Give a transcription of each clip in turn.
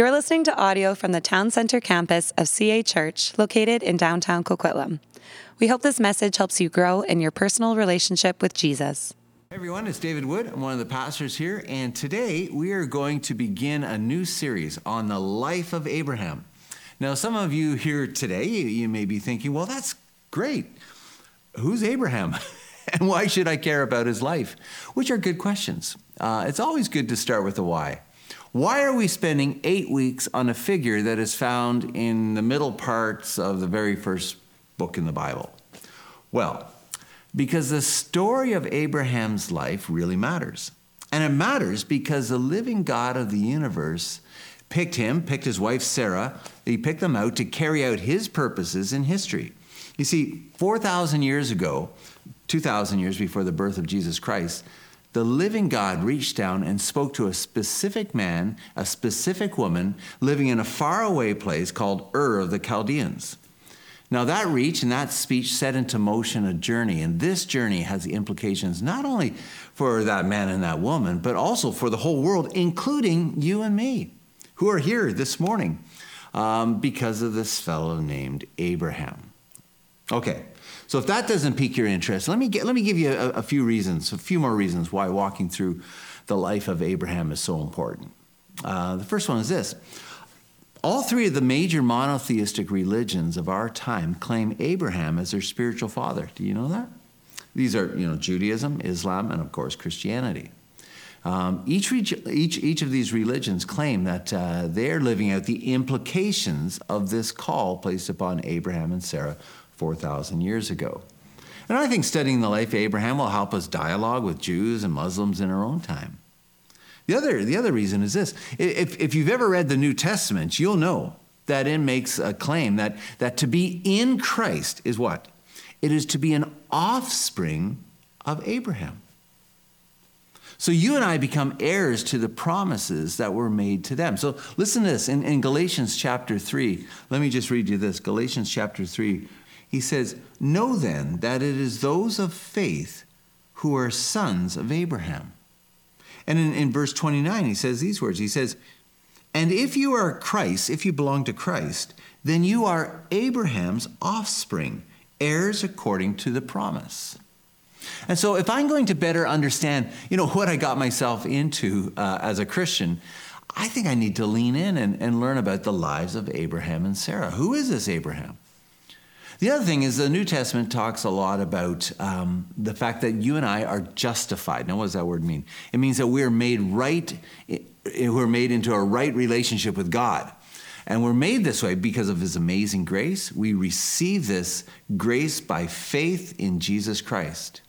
You're listening to audio from the Town Center campus of CA Church, located in downtown Coquitlam. We hope this message helps you grow in your personal relationship with Jesus. Hey everyone, it's David Wood. I'm one of the pastors here, and today we are going to begin a new series on the life of Abraham. Now, some of you here today, you may be thinking, well, that's great. Who's Abraham? and why should I care about his life? Which are good questions. Uh, it's always good to start with the why. Why are we spending eight weeks on a figure that is found in the middle parts of the very first book in the Bible? Well, because the story of Abraham's life really matters. And it matters because the living God of the universe picked him, picked his wife Sarah, he picked them out to carry out his purposes in history. You see, 4,000 years ago, 2,000 years before the birth of Jesus Christ, the living God reached down and spoke to a specific man, a specific woman, living in a faraway place called Ur of the Chaldeans. Now, that reach and that speech set into motion a journey, and this journey has implications not only for that man and that woman, but also for the whole world, including you and me, who are here this morning um, because of this fellow named Abraham. Okay, so if that doesn't pique your interest, let me, get, let me give you a, a few reasons, a few more reasons why walking through the life of Abraham is so important. Uh, the first one is this. All three of the major monotheistic religions of our time claim Abraham as their spiritual father. Do you know that? These are, you know, Judaism, Islam, and of course Christianity. Um, each, each, each of these religions claim that uh, they're living out the implications of this call placed upon Abraham and Sarah 4,000 years ago. And I think studying the life of Abraham will help us dialogue with Jews and Muslims in our own time. The other, the other reason is this if, if you've ever read the New Testament, you'll know that it makes a claim that, that to be in Christ is what? It is to be an offspring of Abraham. So you and I become heirs to the promises that were made to them. So listen to this in, in Galatians chapter 3. Let me just read you this Galatians chapter 3, he says, Know then that it is those of faith who are sons of Abraham. And in, in verse 29, he says these words He says, And if you are Christ, if you belong to Christ, then you are Abraham's offspring, heirs according to the promise. And so, if I'm going to better understand, you know, what I got myself into uh, as a Christian, I think I need to lean in and, and learn about the lives of Abraham and Sarah. Who is this Abraham? The other thing is the New Testament talks a lot about um, the fact that you and I are justified. Now, what does that word mean? It means that we're made right, we're made into a right relationship with God. And we're made this way because of his amazing grace. We receive this grace by faith in Jesus Christ.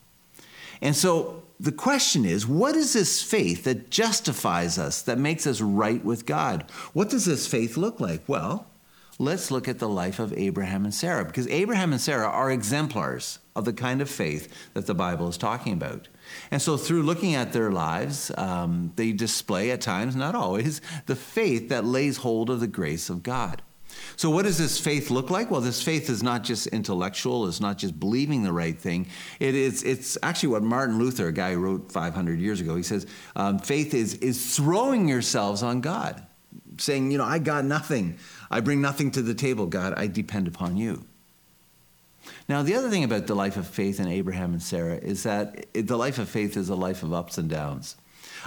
And so the question is what is this faith that justifies us, that makes us right with God? What does this faith look like? Well, let's look at the life of Abraham and Sarah, because Abraham and Sarah are exemplars of the kind of faith that the Bible is talking about. And so, through looking at their lives, um, they display at times, not always, the faith that lays hold of the grace of God. So, what does this faith look like? Well, this faith is not just intellectual, it's not just believing the right thing. It is, it's actually what Martin Luther, a guy who wrote 500 years ago, he says um, faith is, is throwing yourselves on God, saying, you know, I got nothing. I bring nothing to the table, God. I depend upon you. Now, the other thing about the life of faith in Abraham and Sarah is that the life of faith is a life of ups and downs.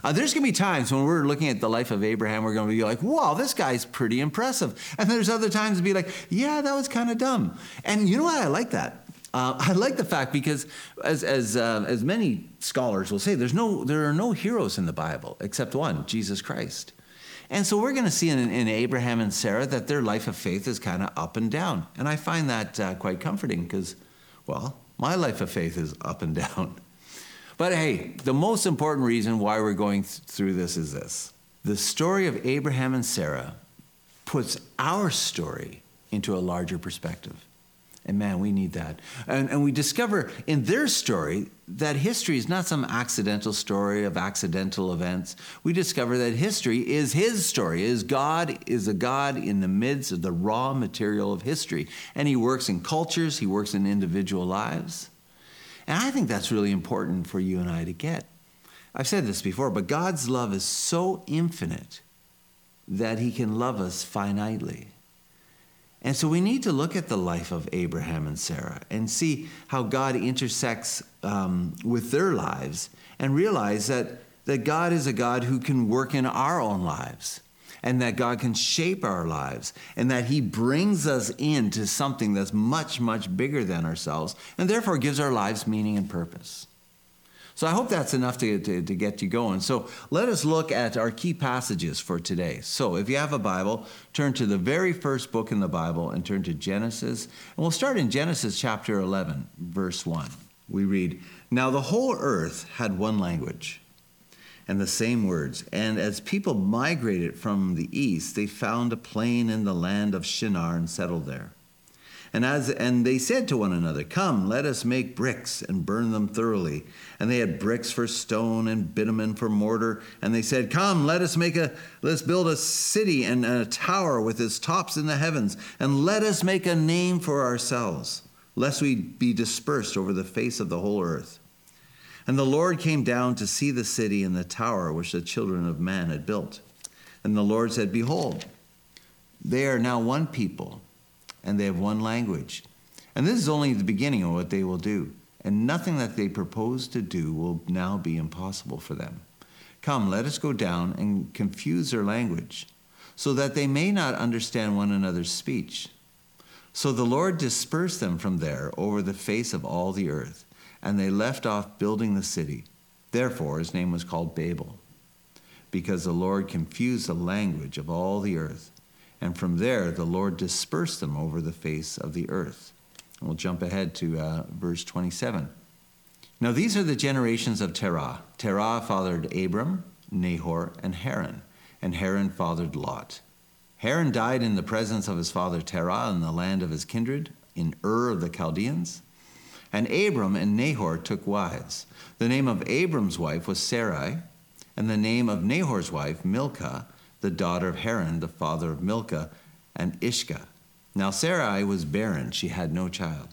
Uh, there's going to be times when we're looking at the life of Abraham, we're going to be like, wow, this guy's pretty impressive. And there's other times to be like, yeah, that was kind of dumb. And you know what? I like that. Uh, I like the fact because, as, as, uh, as many scholars will say, there's no, there are no heroes in the Bible except one, Jesus Christ. And so we're going to see in, in, Abraham and Sarah that their life of faith is kind of up and down. And I find that uh, quite comforting because, well, my life of faith is up and down. But hey, the most important reason why we're going th- through this is this the story of Abraham and Sarah puts our story into a larger perspective. And man, we need that. And, and we discover in their story that history is not some accidental story of accidental events. We discover that history is his story, is God is a God in the midst of the raw material of history. And he works in cultures, he works in individual lives. And I think that's really important for you and I to get. I've said this before, but God's love is so infinite that he can love us finitely. And so we need to look at the life of Abraham and Sarah and see how God intersects um, with their lives and realize that, that God is a God who can work in our own lives and that God can shape our lives and that He brings us into something that's much, much bigger than ourselves and therefore gives our lives meaning and purpose. So I hope that's enough to, to, to, get you going. So let us look at our key passages for today. So if you have a Bible, turn to the very first book in the Bible and turn to Genesis. And we'll start in Genesis chapter 11, verse 1. We read, Now the whole earth had one language and the same words. And as people migrated from the east, they found a plain in the land of Shinar and settled there. And as and they said to one another, Come, let us make bricks and burn them thoroughly. And they had bricks for stone and bitumen for mortar. And they said, Come, let us make a let's build a city and a tower with its tops in the heavens, and let us make a name for ourselves, lest we be dispersed over the face of the whole earth. And the Lord came down to see the city and the tower which the children of man had built. And the Lord said, Behold, they are now one people and they have one language. And this is only the beginning of what they will do. And nothing that they propose to do will now be impossible for them. Come, let us go down and confuse their language, so that they may not understand one another's speech. So the Lord dispersed them from there over the face of all the earth, and they left off building the city. Therefore, his name was called Babel, because the Lord confused the language of all the earth. And from there, the Lord dispersed them over the face of the earth. And we'll jump ahead to uh, verse 27. Now, these are the generations of Terah. Terah fathered Abram, Nahor, and Haran. And Haran fathered Lot. Haran died in the presence of his father Terah in the land of his kindred, in Ur of the Chaldeans. And Abram and Nahor took wives. The name of Abram's wife was Sarai, and the name of Nahor's wife, Milcah, the daughter of Haran, the father of Milcah, and Iscah. Now Sarai was barren, she had no child.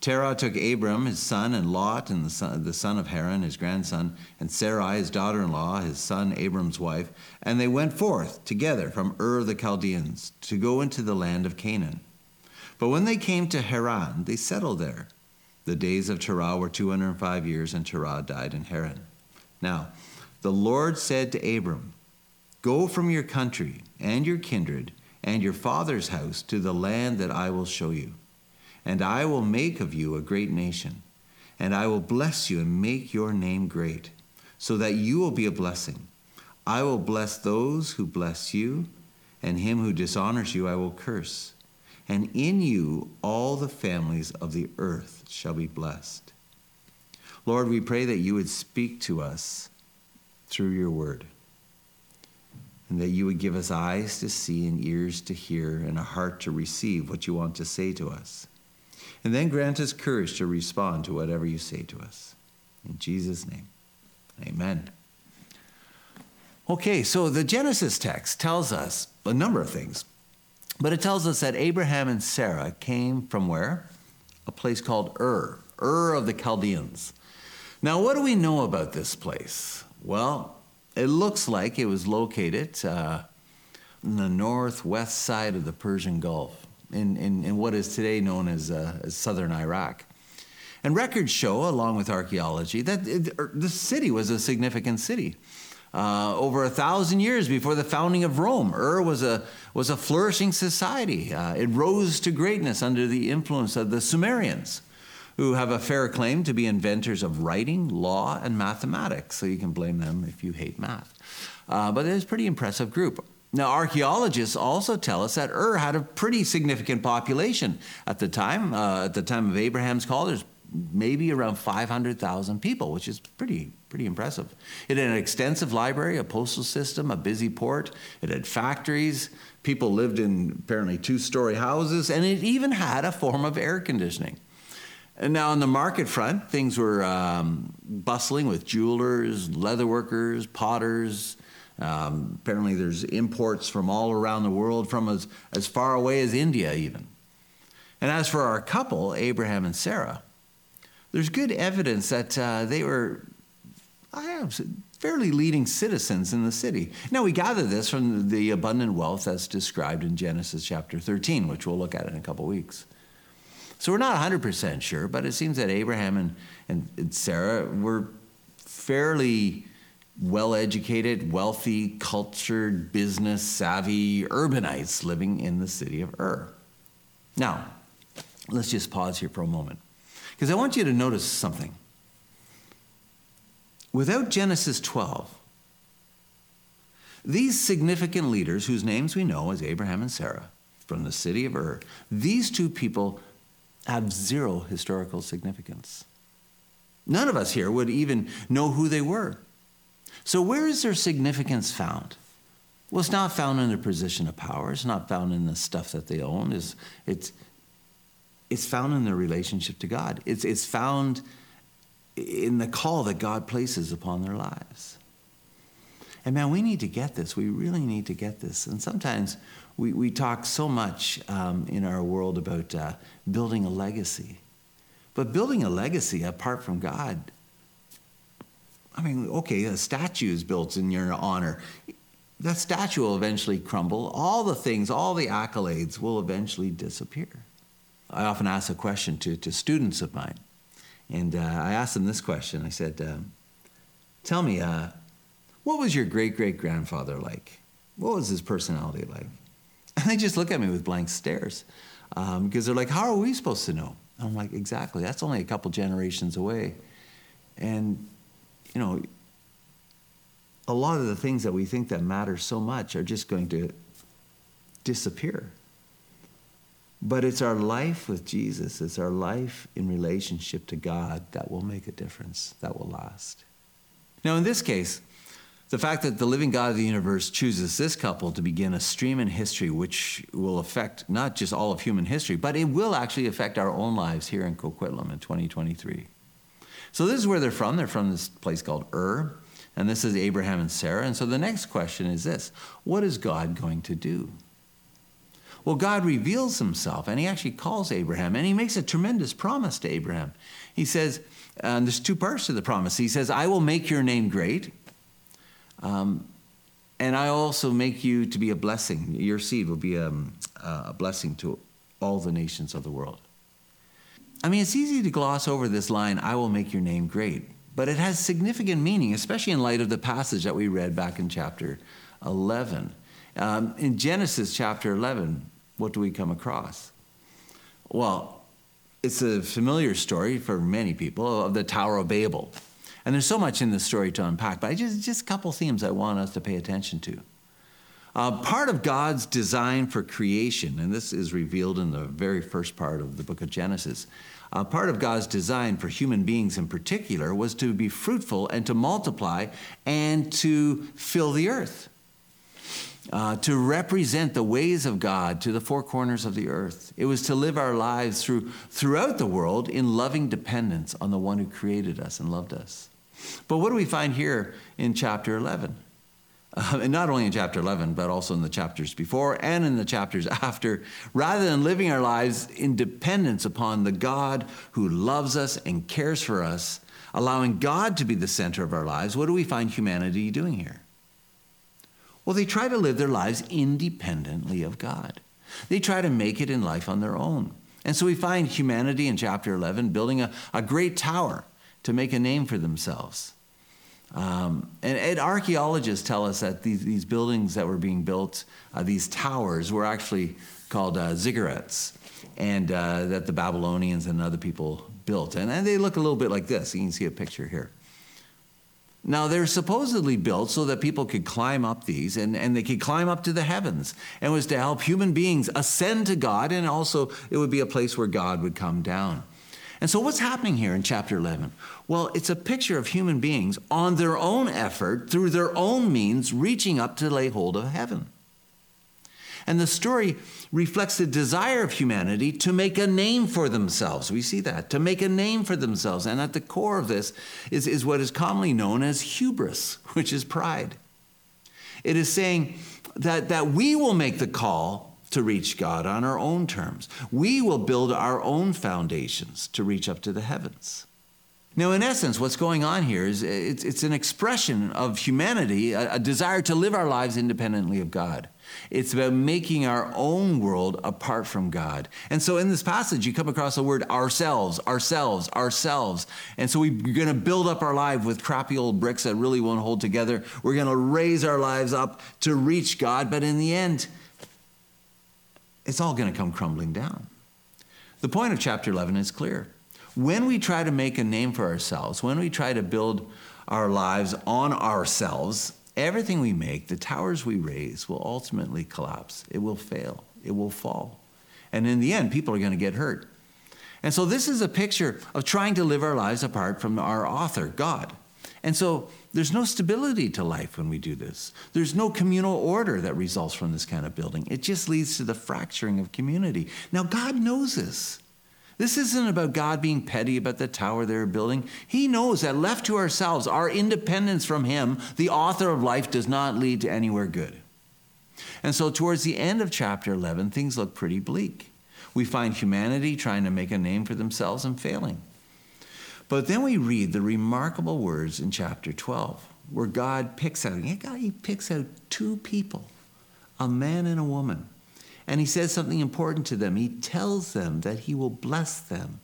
Terah took Abram, his son, and Lot, and the son, the son of Haran, his grandson, and Sarai, his daughter in law, his son Abram's wife, and they went forth together from Ur of the Chaldeans to go into the land of Canaan. But when they came to Haran, they settled there. The days of Terah were 205 years, and Terah died in Haran. Now, the Lord said to Abram, Go from your country and your kindred and your father's house to the land that I will show you. And I will make of you a great nation, and I will bless you and make your name great, so that you will be a blessing. I will bless those who bless you, and him who dishonors you I will curse. And in you all the families of the earth shall be blessed. Lord, we pray that you would speak to us through your word and that you would give us eyes to see and ears to hear and a heart to receive what you want to say to us. And then grant us courage to respond to whatever you say to us. In Jesus' name, amen. Okay, so the Genesis text tells us a number of things, but it tells us that Abraham and Sarah came from where? A place called Ur, Ur of the Chaldeans. Now, what do we know about this place? Well, it looks like it was located uh, in the northwest side of the Persian Gulf, in, in, in what is today known as, uh, as southern Iraq. And records show, along with archaeology, that it, er, the city was a significant city. Uh, over a thousand years before the founding of Rome, Ur was a, was a flourishing society. Uh, it rose to greatness under the influence of the Sumerians who have a fair claim to be inventors of writing, law, and mathematics. So you can blame them if you hate math. Uh, but it's a pretty impressive group. Now, archaeologists also tell us that Ur had a pretty significant population at the time. Uh, at the time of Abraham's call, there's maybe around 500,000 people, which is pretty pretty impressive. It had an extensive library, a postal system, a busy port. It had factories. People lived in apparently two-story houses, and it even had a form of air conditioning. And now on the market front, things were um, bustling with jewelers, leatherworkers, potters. Um, apparently, there's imports from all around the world, from as, as far away as India, even. And as for our couple, Abraham and Sarah, there's good evidence that uh, they were fairly leading citizens in the city. Now, we gather this from the abundant wealth that's described in Genesis chapter 13, which we'll look at in a couple weeks. So we're not 100% sure, but it seems that Abraham and, and, and Sarah were fairly well educated, wealthy, cultured, business savvy urbanites living in the city of Ur. Now, let's just pause here for a moment because I want you to notice something. Without Genesis 12, these significant leaders, whose names we know as Abraham and Sarah from the city of Ur, these two people have zero historical significance. None of us here would even know who they were. So, where is their significance found? Well, it's not found in their position of power. It's not found in the stuff that they own. It's, it's, it's found in their relationship to God. It's, it's found in the call that God places upon their lives. And man, we need to get this. We really need to get this. And sometimes we, we talk so much um, in our world about uh, building a legacy. But building a legacy apart from God I mean, okay, a statue is built in your honor. That statue will eventually crumble. All the things, all the accolades will eventually disappear. I often ask a question to, to students of mine. And uh, I asked them this question I said, uh, Tell me, uh, what was your great great grandfather like? What was his personality like? And they just look at me with blank stares um, because they're like, How are we supposed to know? And I'm like, Exactly. That's only a couple generations away. And you know, a lot of the things that we think that matter so much are just going to disappear. But it's our life with Jesus, it's our life in relationship to God that will make a difference, that will last. Now, in this case, the fact that the living God of the universe chooses this couple to begin a stream in history which will affect not just all of human history, but it will actually affect our own lives here in Coquitlam in 2023. So this is where they're from. They're from this place called Ur. And this is Abraham and Sarah. And so the next question is this What is God going to do? Well, God reveals himself and he actually calls Abraham and he makes a tremendous promise to Abraham. He says, and there's two parts to the promise. He says, I will make your name great, um, and I also make you to be a blessing. Your seed will be a, um, a blessing to all the nations of the world. I mean, it's easy to gloss over this line, I will make your name great, but it has significant meaning, especially in light of the passage that we read back in chapter 11. Um, in Genesis chapter 11, what do we come across? Well, it's a familiar story for many people of the Tower of Babel. And there's so much in this story to unpack, but I just, just a couple themes I want us to pay attention to. Uh, part of God's design for creation, and this is revealed in the very first part of the book of Genesis, uh, part of God's design for human beings in particular was to be fruitful and to multiply and to fill the earth. Uh, to represent the ways of God to the four corners of the earth. It was to live our lives through, throughout the world in loving dependence on the one who created us and loved us. But what do we find here in chapter 11? Uh, and not only in chapter 11, but also in the chapters before and in the chapters after, rather than living our lives in dependence upon the God who loves us and cares for us, allowing God to be the center of our lives, what do we find humanity doing here? Well, they try to live their lives independently of God. They try to make it in life on their own. And so we find humanity in chapter 11 building a, a great tower to make a name for themselves. Um, and, and, archaeologists tell us that these, these buildings that were being built, uh, these towers, were actually called uh, ziggurats, and uh, that the Babylonians and other people built. And, and they look a little bit like this. You can see a picture here. Now, they're supposedly built so that people could climb up these and, and they could climb up to the heavens. And was to help human beings ascend to God, and also it would be a place where God would come down. And so, what's happening here in chapter 11? Well, it's a picture of human beings on their own effort, through their own means, reaching up to lay hold of heaven. And the story reflects the desire of humanity to make a name for themselves. We see that, to make a name for themselves. And at the core of this is, is what is commonly known as hubris, which is pride. It is saying that, that we will make the call to reach God on our own terms. We will build our own foundations to reach up to the heavens. Now, in essence, what's going on here is it's, it's an expression of humanity, a, a, desire to live our lives independently of God. It's about making our own world apart from God. And so in this passage, you come across the word ourselves, ourselves, ourselves. And so we're going to build up our life with crappy old bricks that really won't hold together. We're going to raise our lives up to reach God, but in the end, it's all going to come crumbling down. The point of chapter 11 is clear. When we try to make a name for ourselves, when we try to build our lives on ourselves, everything we make, the towers we raise, will ultimately collapse. It will fail. It will fall. And in the end, people are going to get hurt. And so, this is a picture of trying to live our lives apart from our author, God. And so, there's no stability to life when we do this. There's no communal order that results from this kind of building. It just leads to the fracturing of community. Now, God knows this. This isn't about God being petty about the tower they're building. He knows that left to ourselves, our independence from Him, the author of life, does not lead to anywhere good. And so, towards the end of chapter 11, things look pretty bleak. We find humanity trying to make a name for themselves and failing. But then we read the remarkable words in chapter 12, where God picks out, he picks out two people, a man and a woman and he says something important to them. He tells them that he will bless them.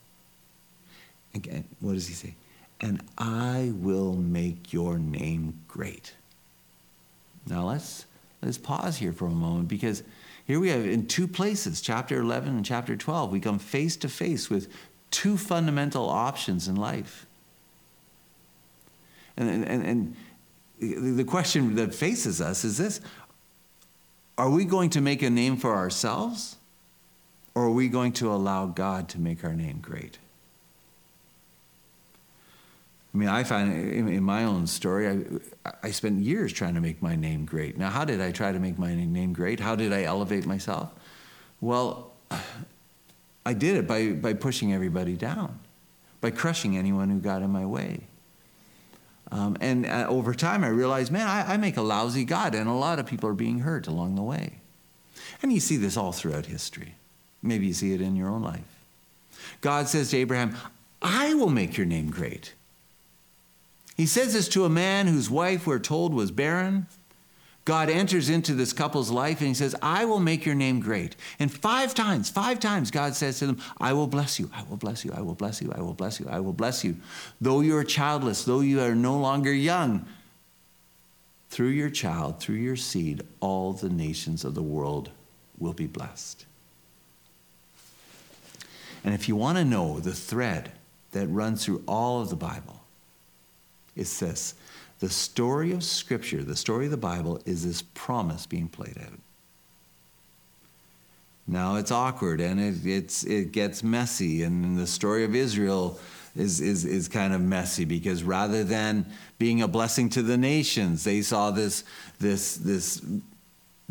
Again, what does he say? And I will make your name great. Now let's let's pause here for a moment because here we have in two places, chapter 11 and chapter 12, we come face to face with two fundamental options in life. And, and, and the question that faces us is this are we going to make a name for ourselves? Or are we going to allow God to make our name great? I mean, I find in my own story, I, I spent years trying to make my name great. Now, how did I try to make my name great? How did I elevate myself? Well, I did it by, by pushing everybody down, by crushing anyone who got in my way. Um, and uh, over time, I realized, man, I, I make a lousy God, and a lot of people are being hurt along the way. And you see this all throughout history. Maybe you see it in your own life. God says to Abraham, I will make your name great. He says this to a man whose wife, we're told, was barren. God enters into this couple's life and he says, I will make your name great. And five times, five times, God says to them, I will bless you, I will bless you, I will bless you, I will bless you, I will bless you. Though you are childless, though you are no longer young, through your child, through your seed, all the nations of the world will be blessed. And if you want to know the thread that runs through all of the Bible, it's this the story of Scripture, the story of the Bible, is this promise being played out. Now it's awkward and it, it's, it gets messy, and the story of Israel is, is, is kind of messy because rather than being a blessing to the nations, they saw this, this, this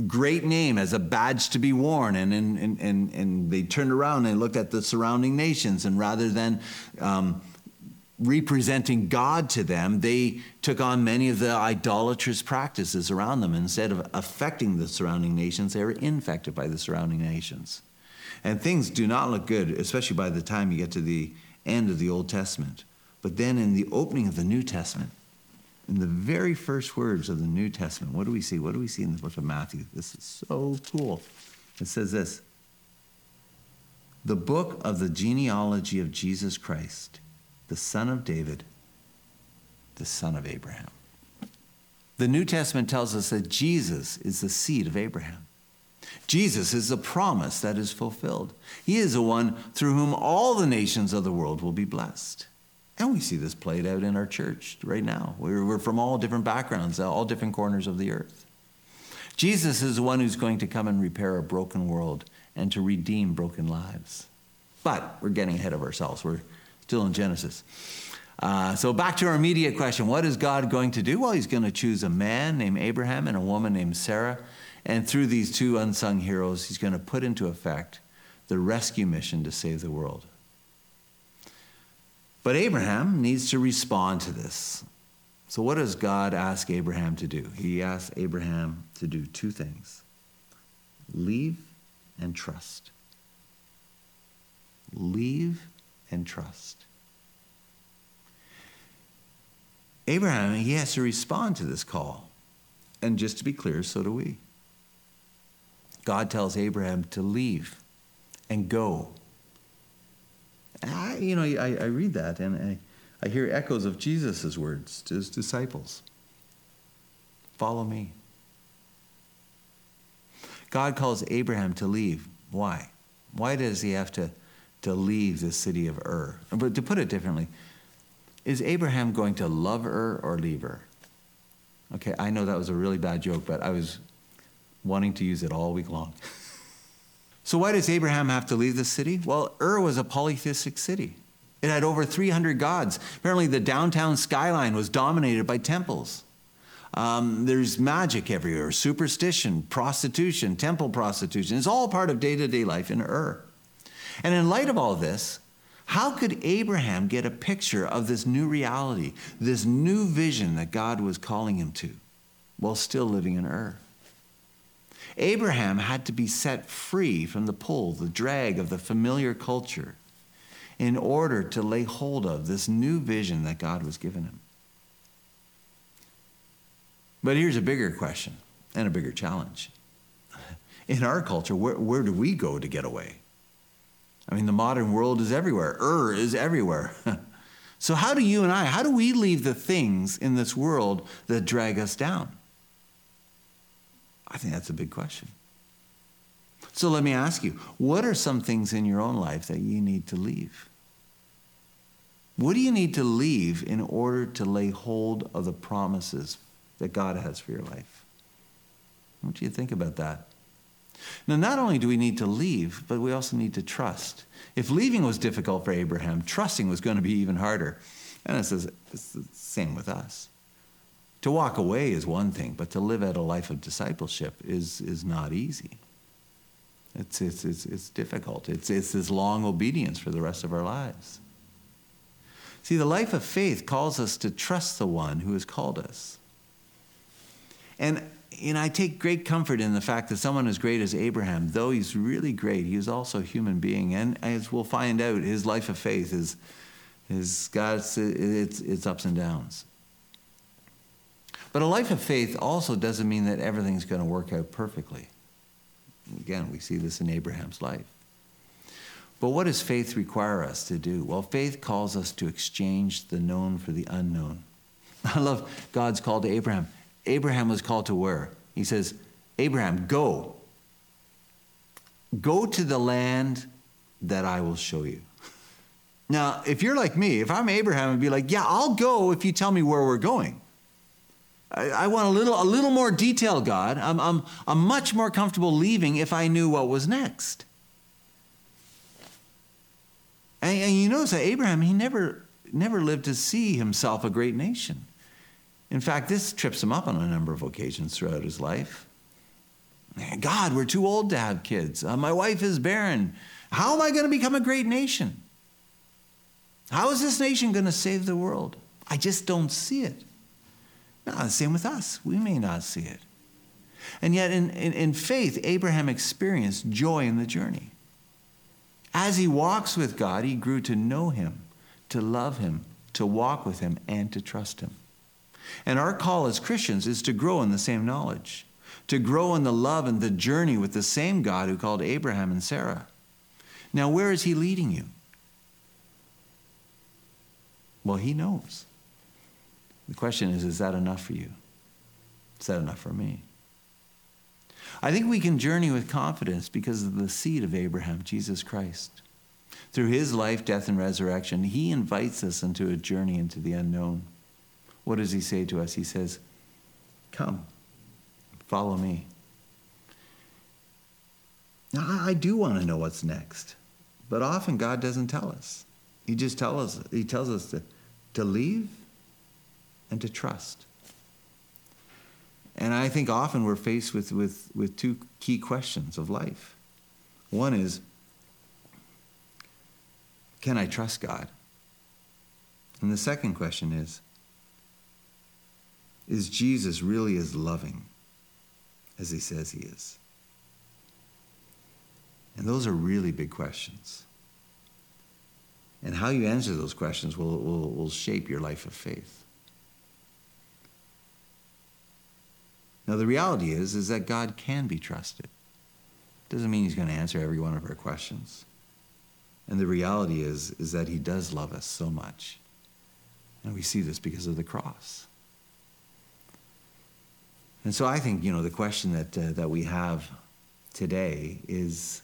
great name as a badge to be worn. And, and, and, and they turned around and looked at the surrounding nations. And rather than um, representing God to them, they took on many of the idolatrous practices around them. Instead of affecting the surrounding nations, they were infected by the surrounding nations. And things do not look good, especially by the time you get to the end of the Old Testament. But then in the opening of the New Testament, in the very first words of the New Testament, what do we see? What do we see in the book of Matthew? This is so cool. It says this The book of the genealogy of Jesus Christ the son of David, the son of Abraham. The New Testament tells us that Jesus is the seed of Abraham. Jesus is the promise that is fulfilled. He is the one through whom all the nations of the world will be blessed. And we see this played out in our church right now. We're, from all different backgrounds, all different corners of the earth. Jesus is the one who's going to come and repair a broken world and to redeem broken lives. But we're getting ahead of ourselves. We're still in Genesis. Uh, so back to our immediate question what is God going to do? Well, He's going to choose a man named Abraham and a woman named Sarah. And through these two unsung heroes, He's going to put into effect the rescue mission to save the world. But Abraham needs to respond to this. So, what does God ask Abraham to do? He asks Abraham to do two things leave and trust. Leave and trust. Abraham, he has to respond to this call. And just to be clear, so do we. God tells Abraham to leave and go. I, you know, I, I read that and I, I hear echoes of Jesus' words to his disciples Follow me. God calls Abraham to leave. Why? Why does he have to, to leave the city of Ur? But to put it differently, is Abraham going to love Ur or leave Ur? Okay, I know that was a really bad joke, but I was wanting to use it all week long. so, why does Abraham have to leave the city? Well, Ur was a polytheistic city. It had over 300 gods. Apparently, the downtown skyline was dominated by temples. Um, there's magic everywhere, superstition, prostitution, temple prostitution. It's all part of day to day life in Ur. And in light of all this, how could Abraham get a picture of this new reality, this new vision that God was calling him to, while still living in Ur? Abraham had to be set free from the pull, the drag of the familiar culture in order to lay hold of this new vision that God was giving him. But here's a bigger question and a bigger challenge. In our culture, where, where do we go to get away? I mean, the modern world is everywhere. Ur is everywhere. so, how do you and I, how do we leave the things in this world that drag us down? I think that's a big question. So, let me ask you what are some things in your own life that you need to leave? What do you need to leave in order to lay hold of the promises that God has for your life. I want you to think about that. Now, not only do we need to leave, but we also need to trust. If leaving was difficult for Abraham, trusting was going to be even harder. And it's, it's the same with us. To walk away is one thing, but to live out a life of discipleship is, is not easy. It's, it's, it's, it's difficult. It's, it's this long obedience for the rest of our lives. See, the life of faith calls us to trust the one who has called us. And know, I take great comfort in the fact that someone as great as Abraham, though he's really great, he is also a human being. And as we'll find out, his life of faith is, is got its, its ups and downs. But a life of faith also doesn't mean that everything's going to work out perfectly. Again, we see this in Abraham's life. But what does faith require us to do? Well, faith calls us to exchange the known for the unknown. I love God's call to Abraham Abraham was called to where? He says, Abraham, go. Go to the land that I will show you. Now, if you're like me, if I'm Abraham, I'd be like, yeah, I'll go if you tell me where we're going. I, I want a little, a little more detail, God. I'm, I'm, I'm much more comfortable leaving if I knew what was next. And, and you notice that Abraham, he never, never lived to see himself a great nation. In fact, this trips him up on a number of occasions throughout his life. God, we're too old to have kids. Uh, my wife is barren. How am I going to become a great nation? How is this nation going to save the world? I just don't see it. No, same with us. We may not see it. And yet, in, in, in faith, Abraham experienced joy in the journey. As he walks with God, he grew to know him, to love him, to walk with him, and to trust him. And our call as Christians is to grow in the same knowledge, to grow in the love and the journey with the same God who called Abraham and Sarah. Now, where is he leading you? Well, he knows. The question is, is that enough for you? Is that enough for me? I think we can journey with confidence because of the seed of Abraham, Jesus Christ. Through his life, death, and resurrection, he invites us into a journey into the unknown what does he say to us? He says, Come, follow me. Now, I do want to know what's next, but often God doesn't tell us. He just tells us, he tells us to, to leave and to trust. And I think often we're faced with, with, with two key questions of life. One is, can I trust God? And the second question is, is Jesus really as loving as he says he is? And those are really big questions. And how you answer those questions will, will, will shape your life of faith. Now, the reality is, is that God can be trusted. Doesn't mean he's going to answer every one of our questions. And the reality is, is that he does love us so much. And we see this because of the cross. And so I think, you know, the question that, uh, that we have today is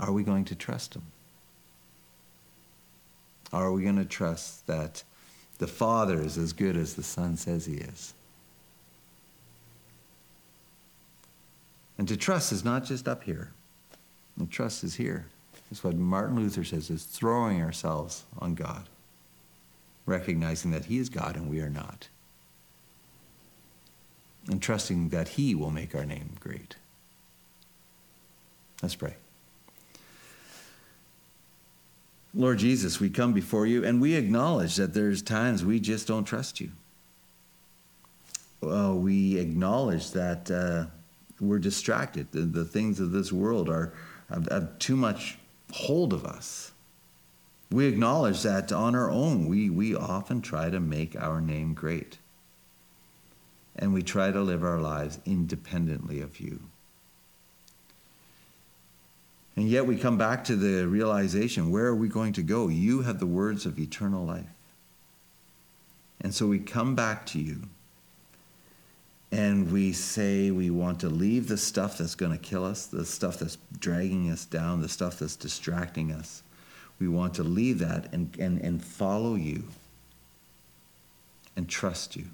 are we going to trust him? Are we going to trust that the Father is as good as the Son says he is? And to trust is not just up here. The trust is here. It's what Martin Luther says is throwing ourselves on God, recognizing that he is God and we are not. And trusting that he will make our name great. Let's pray. Lord Jesus, we come before you and we acknowledge that there's times we just don't trust you. Well, we acknowledge that uh, we're distracted. The, the things of this world are have, have too much hold of us. We acknowledge that on our own, we, we often try to make our name great. And we try to live our lives independently of you. And yet we come back to the realization where are we going to go? You have the words of eternal life. And so we come back to you and we say we want to leave the stuff that's going to kill us, the stuff that's dragging us down, the stuff that's distracting us. We want to leave that and, and, and follow you and trust you.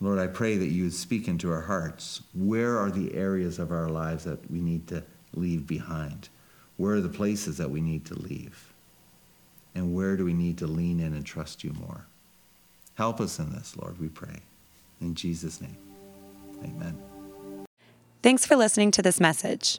Lord, I pray that you would speak into our hearts. Where are the areas of our lives that we need to leave behind? Where are the places that we need to leave? And where do we need to lean in and trust you more? Help us in this, Lord, we pray. In Jesus' name, amen. Thanks for listening to this message.